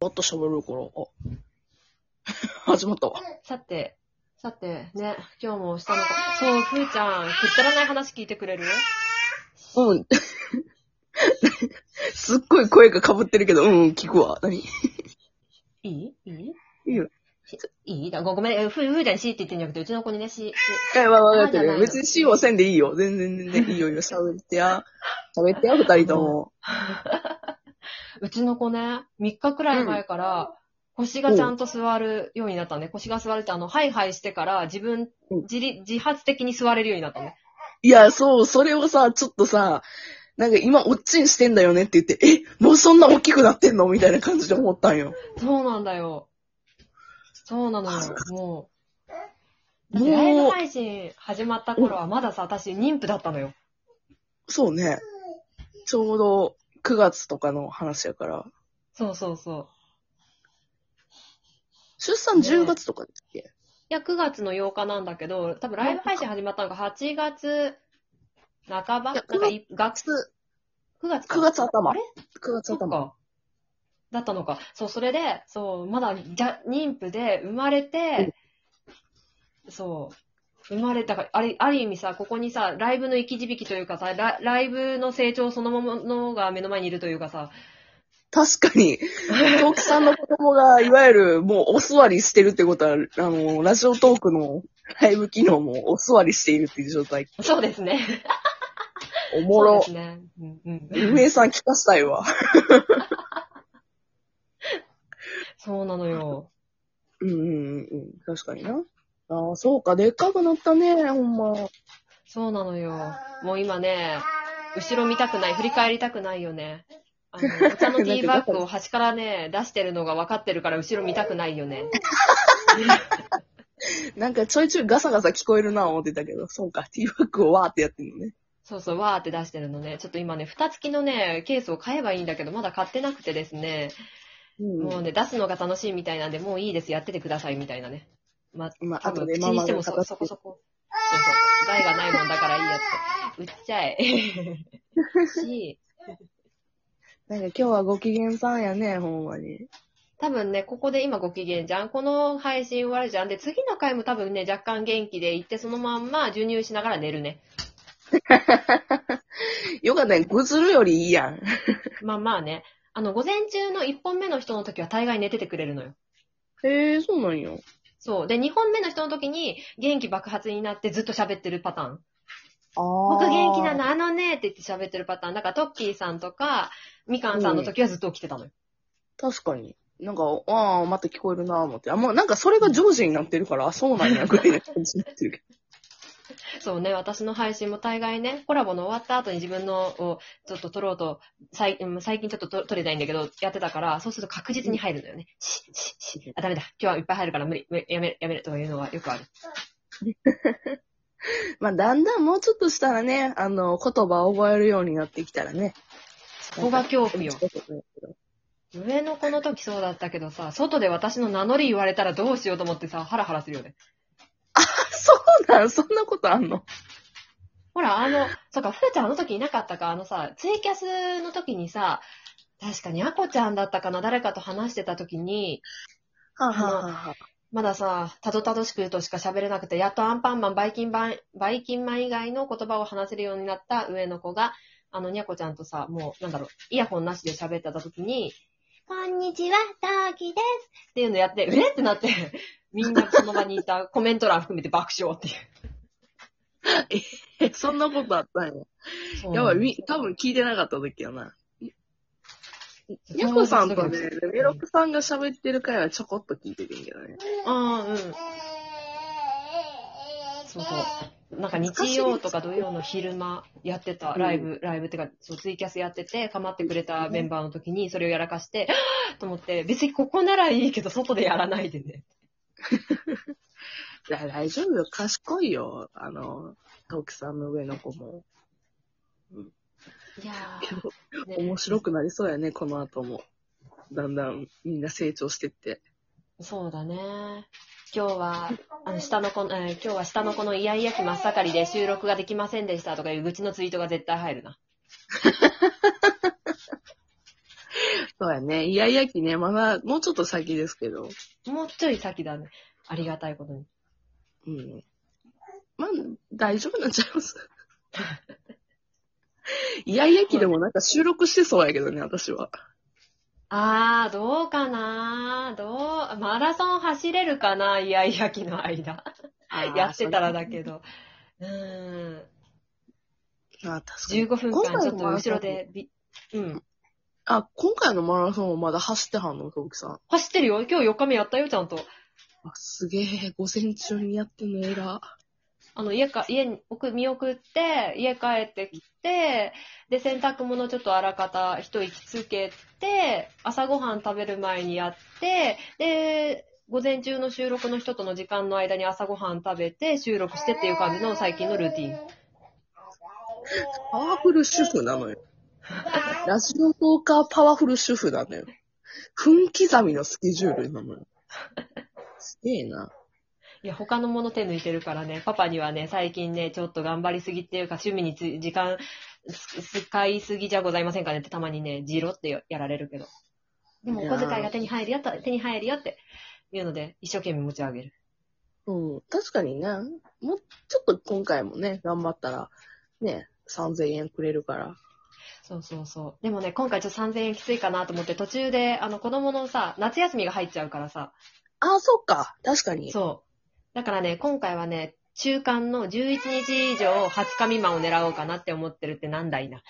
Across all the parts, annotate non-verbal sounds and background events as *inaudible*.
もっと喋るから、あ、*laughs* 始まったわ。さて、さて、ね、今日も下の子、そう、ふーちゃん、くったらない話聞いてくれる？うん。*laughs* すっごい声が被ってるけど、うん、聞くわ。何？*laughs* いい？いい？いいよ。いい？だごごめん、えふ、ふーちゃんにしって言ってんじゃなくて、うちの子にね、し、しえ、わ、わかって別に使用せんでいいよ。全然全然いいよ、いいよ。喋ってや。喋ってや、二人とも。うちの子ね、3日くらい前から、腰がちゃんと座るようになったね。腰が座るって、あの、ハイハイしてから、自分、うん自立、自発的に座れるようになったね。いや、そう、それをさ、ちょっとさ、なんか今、おっちんしてんだよねって言って、え、もうそんな大きくなってんの？みたいな感じで思ったんよ。そうなんだよ。そうなのよ。もう。もてライブう、配信始まった頃はまださ、私妊婦だったのよ。そうね。ちょうど9月とかの話やから。そうそうそう。出産10月とかだっけ、いや、9月の8日なんだけど、多分ライブ配信始まったのが8月半ば？いやなんかい、学月9月か9月頭あれ ?9 月頭。そっか。だったのか。そう、それで、そう、まだじゃ妊婦で生まれて、そう、生まれたから、あるある意味さ、ここにさ、ライブの生き字引というかさ、ラライブの成長そのものが目の前にいるというかさ、確かに、*laughs* トークさんの子供が、いわゆる、もうお座りしてるってことは、あの、ラジオトークのライブ機能もお座りしているっていう状態。そうですね。おもろそう。ですね。うんうん。運営さん聞かしたいわ。*laughs* そうなのよ。うんうんうんうん。確かにな。ああ、そうか、でっかくなったね、ほんま。そうなのよ。もう今ね、後ろ見たくない、振り返りたくないよね。あの、*laughs* お茶のティーバッグを端からね、出してるのが分かってるから後ろ見たくないよね。*laughs* なんかちょいちょいガサガサ聞こえるな思ってたけど、そうか、ティーバッグをわーってやってるのね。そうそう、わーって出してるのね。ちょっと今ね、蓋付きのね、ケースを買えばいいんだけど、まだ買ってなくてですね、うんもうね、出すのが楽しいみたいなんで、もういいです、やっててくださいみたいなね。まあ、まあ、多分後で口にしてもそママがそこそこ。そうそう。害がないもんだからいいやつ。売っちゃえ。し、*laughs* なんか今日はご機嫌さんやね、ほんまに。多分ね、ここで今ご機嫌じゃん。この配信終わるじゃん。で、次の回も多分ね、若干元気で行って、そのまんま授乳しながら寝るね。*laughs* よかったね、ぐずるよりいいやん。*laughs* まあまあね。あの、午前中の1本目の人の時は大概寝ててくれるのよ。へえ、そうなんよ。そう。で、2本目の人の時に元気爆発になってずっと喋ってるパターン。僕元気なの、あのねって言って喋ってるパターン。だからトッキーさんとか、みかんさんの時はずっと起きてたのよ。確かに。なんか、ああ、また聞こえるなぁ思って。あ、もうなんかそれが常時になってるから、あ、そうなんや、ぐらいな感じになってるけ *laughs* そうね、私の配信も大概ね、コラボの終わった後に自分のをちょっと撮ろうと、最近ちょっと撮撮れないんだけど、やってたから、そうすると確実に入るんだよね。し、し、し、あ、ダメだ。今日はいっぱい入るから無理。無理やめる、やめるとかいうのがよくある。ど。*laughs* まあ、だんだんもうちょっとしたらね、あの、言葉を覚えるようになってきたらね。そこが恐怖よ。よ。上の子の時そうだったけどさ、外で私の名乗り言われたらどうしようと思ってさ、ハラハラするよね。そうなん？*laughs* そんなことあんの？ほら、あの、そっか、ふーちゃんあの時いなかったか、あのさ、ツイキャスの時にさ、確かにあこちゃんだったかな、誰かと話してた時に、はあ、はあはあはあ、まださ、たどたどしくとしか喋れなくて、やっとアンパンマン、バイキンマン、バイキンマン以外の言葉を話せるようになった上の子が、あの、にゃこちゃんとさ、もう、なんだろう、イヤホンなしで喋ってた時に、こんにちは、たーきですっていうのやって、うれってなって、みんなその場にいたコメント欄含めて爆笑っていう。え、*laughs* そんなことあったんや。やばい、み、多分聞いてなかった時やな。ヤコさんとね、メロクさんが喋ってる回はちょこっと聞いてるんけどね。ああ、うん。そうそう。なんか日曜とか土曜の昼間やってたライブ、ライブってか、そう、ツイキャスやってて、かまってくれたメンバーの時にそれをやらかして、*laughs* と思って、別にここならいいけど、外でやらないでね。*laughs* いや、大丈夫よ。賢いよ。あの、トキさんの上の子も。いやけど、ー、ね面白くなりそうやね、この後も。だんだんみんな成長してって。そうだね。今日は、あの、下の子、えー今日は下の子のイヤイヤ期真っ盛りで収録ができませんでしたとかいう愚痴のツイートが絶対入るな。*laughs* そうやね。イヤイヤ期ね、まだ、もうちょっと先ですけど。もうちょい先だね。ありがたいことに。うん。まあ、大丈夫なんちゃいます？*laughs* イヤイヤ期でもなんか収録してそうやけどね、私は。あー、どうかなどう、マラソン走れるかなイヤイヤ期の間。*laughs* やってたらだけど。うーん。あ、確かに。15分間ちょっと後ろでび、うん。あ、今回のマラソンはまだ走ってはんの、トークさん？走ってるよ。今日4日目やったよ、ちゃんと。あ、すげえ、午前中にやってんの、えら。あの、家か、家に送見送って、家帰ってきて、で、洗濯物ちょっとあらかた一息つけて、朝ごはん食べる前にやって、で、午前中の収録の人との時間の間に朝ごはん食べて、収録してっていう感じの最近のルーティン。パワフル主婦なのよ。ラジオトーカーパワフル主婦なのよ。分刻みのスケジュールなのよ。すげえな。いや、他のもの手抜いてるからね、パパにはね、最近ね、ちょっと頑張りすぎっていうか、趣味につ時間す使いすぎじゃございませんかねってたまにね、ジロってやられるけど。でも、お小遣いが手に入るよと、手に入るよっていうので、一生懸命持ち上げる。うん。確かにね、もうちょっと今回もね、頑張ったら、ね、3000円くれるから。そうそうそう。でもね、今回ちょっと3000円きついかなと思って、途中で、あの、子供のさ、夏休みが入っちゃうからさ、あ、そっか。確かに。そう。だからね、今回はね、中間の11日以上20日未満を狙おうかなって思ってるってなんだいな。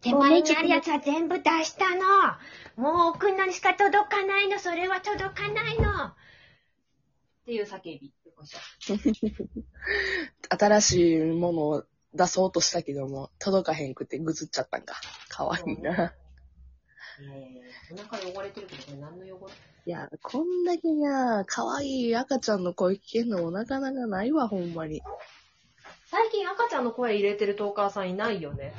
手前にあるやつは全部出したの。もう送るのにしか届かないの。それは届かないの。っていう叫び。新しいものを出そうとしたけども、届かへんくてぐずっちゃったんか。かわいいな。えー、お腹汚れてるけど、これ何の汚れ？いや、こんだけな、かわいい赤ちゃんの声聞けんのもなかなかないわ、ほんまに。最近赤ちゃんの声入れてるトーカーさんいないよね。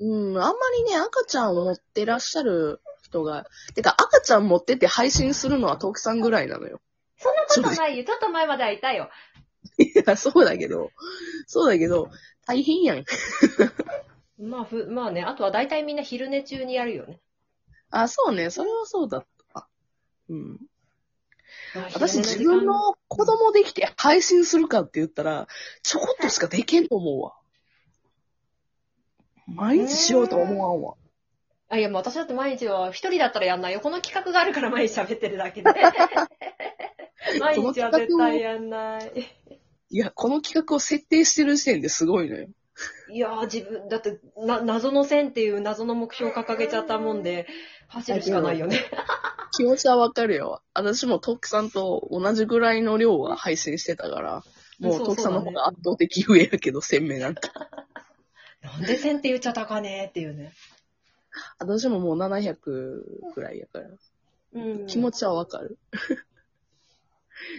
うん、あんまりね、赤ちゃんを持ってらっしゃる人が、てか赤ちゃん持ってて配信するのはトークさんぐらいなのよ。そんなことないよ。ちょっと前まではいたよ。いや、そうだけど、そうだけど、大変やん。*laughs* まあ、ふ、まあね、あとは大体みんな昼寝中にやるよね。あ、そうね、それはそうだった。うん。私自分の子供できて配信するかって言ったら、ちょこっとしかできんと思うわ。毎日しようとは思わんわ。あ、いや、もう私だって毎日は一人だったらやんないよ。この企画があるから毎日喋ってるだけで。*laughs* 毎日は絶対やんない。いや、この企画を設定してる時点ですごいのよ。いやー、自分、だって、な、謎の線っていう謎の目標を掲げちゃったもんで、走るしかないよね。*laughs* 気持ちはわかるよ。私もトックさんと同じぐらいの量は配信してたから、もうそうトックさんの方が圧倒的上やけど、鮮明なんて。なんで線って言っちゃったかねっていうね。私ももう700ぐらいやから。うん。気持ちはわかる。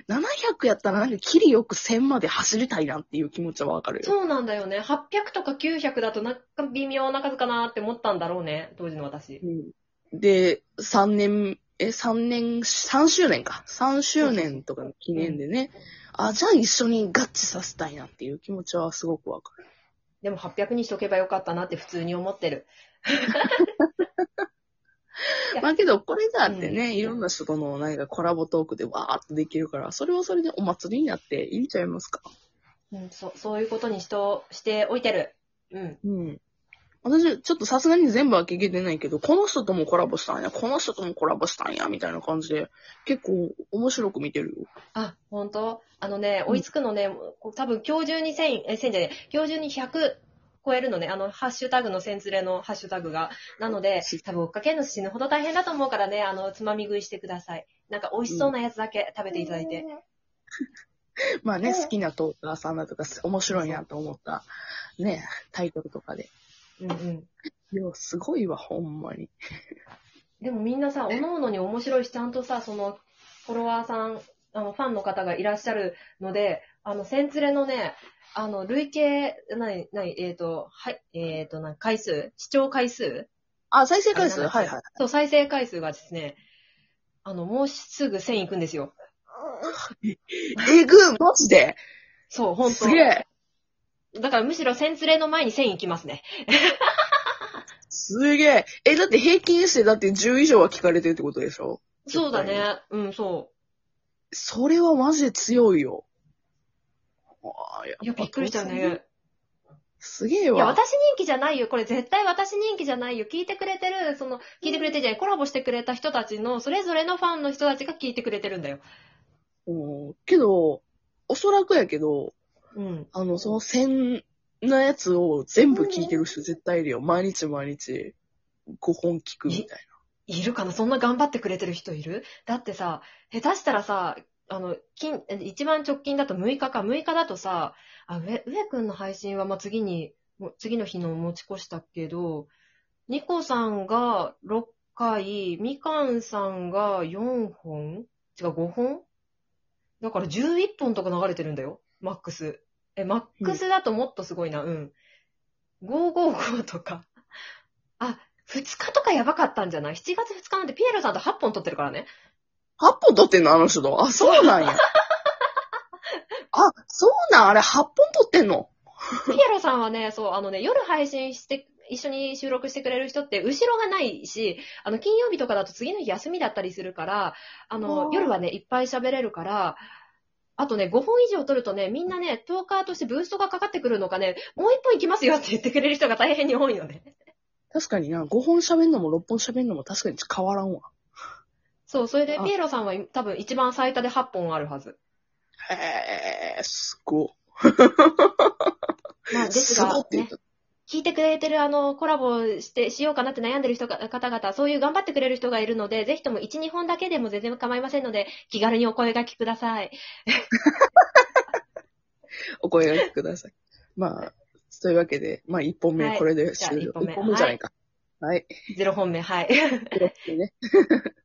700やったらなんかキリよく1000まで走りたいなっていう気持ちはわかるよ。そうなんだよね。800とか900だとなんか微妙な数かなって思ったんだろうね。当時の私。うん、で、3年、え、3年、3周年か。3周年とかの記念でね。あ、じゃあ一緒に合致させたいなっていう気持ちはすごくわかる。でも800にしとけばよかったなって普通に思ってる。*laughs* やまあけど、これがあってね、いろんな人との何かコラボトークでわーっとできるから、それはそれでお祭りになっていいんちゃいますかうん、そ、そういうことにしと、しておいてる。うん。うん。私、ちょっとさすがに全部は聞けてないけど、この人ともコラボしたんや、この人ともコラボしたんや、みたいな感じで、結構面白く見てるよ。あ、本当？あのね、追いつくのね、こう多分今日中に1000、え、1000じゃねえ、今日中に100超えるのね、あの、ハッシュタグの線連れのハッシュタグが。なので、多分追っかけるの死ぬほど大変だと思うからね、あの、つまみ食いしてください。なんか美味しそうなやつだけ食べていただいて。*laughs* まあね、好きなトーカーさんだとか、面白いなと思った、ね、タイトルとかで。うんうん。いや、すごいわ、ほんまに。でもみんなさ、おのおのに面白いし、ちゃんとさ、その、フォロワーさん、あの、ファンの方がいらっしゃるので、あの、線連れのね、あの、累計、なに、なに、えっ、と、はい、えっ、と、な回数？視聴回数？あ、再生回数？はいはい。そう、再生回数がですね、あの、もうすぐ1000いくんですよ。*laughs* えぐマジで？そう、ほんと。すげえだからむしろ線連れの前に1000いきますね。すげえ。え、だって平均してだって10以上は聞かれてるってことでしょ？そうだね。うん、そそれはマジで強いよ。いや、びっくりしたね。すげえいや、わ。私人気じゃないよ。これ絶対私人気じゃないよ。聞いてくれてる、その、聞いてくれてるじゃない、コラボしてくれた人たちの、それぞれのファンの人たちが聞いてくれてるんだよ。うんけど、おそらくやけど、うん。あの、その1000のやつを全部聞いてる人絶対いるよ。毎日毎日5本聞くみたいいるかな？そんな頑張ってくれてる人いる？だってさ、下手したらさ、あの、近、一番直近だと6日か、6日だとさ、あ、上、上くんの配信はまあ、次に、次の日の持ち越したけど、ニコさんが6回、みかんさんが4本違う、5本？だから11本とか流れてるんだよ。マックス。え、マックスだともっとすごいな。うん。555とか。あ、2日とかやばかったんじゃない ?7 月2日なんてピエロさんと8本撮ってるからね。な。8本撮ってんのあの人と？あ、そうなんや。*laughs* あ、そうなん？あれ8本撮ってんの？ピエロさんはね、そう、あのね、夜配信して、一緒に収録してくれる人って後ろがないし、あの、金曜日とかだと次の日休みだったりするから、ああの、ー夜はね、いっぱい喋れるから、あとね、5本以上撮るとね、みんなね、トーカーとしてブーストがかかってくるのかね、もう1本行きますよって言ってくれる人が大変に多いのね。確かにな、5本喋んのも6本喋んのも確かに変わらんわ。そう、それであピエロさんは多分一番最多で8本あるはず。へえ、すご。*laughs* まあ、ですがねた。聞いてくれてるあの、コラボして、しようかなって悩んでる人が、方々、そういう頑張ってくれる人がいるので、ぜひとも1、2本だけでも全然構いませんので、気軽にお声掛けください。*laughs* お声掛けください。まあ、というわけで、まあ1本はい目これで終了。じゃあ一本目一本目じゃないか。はい。0本目、はい。*laughs*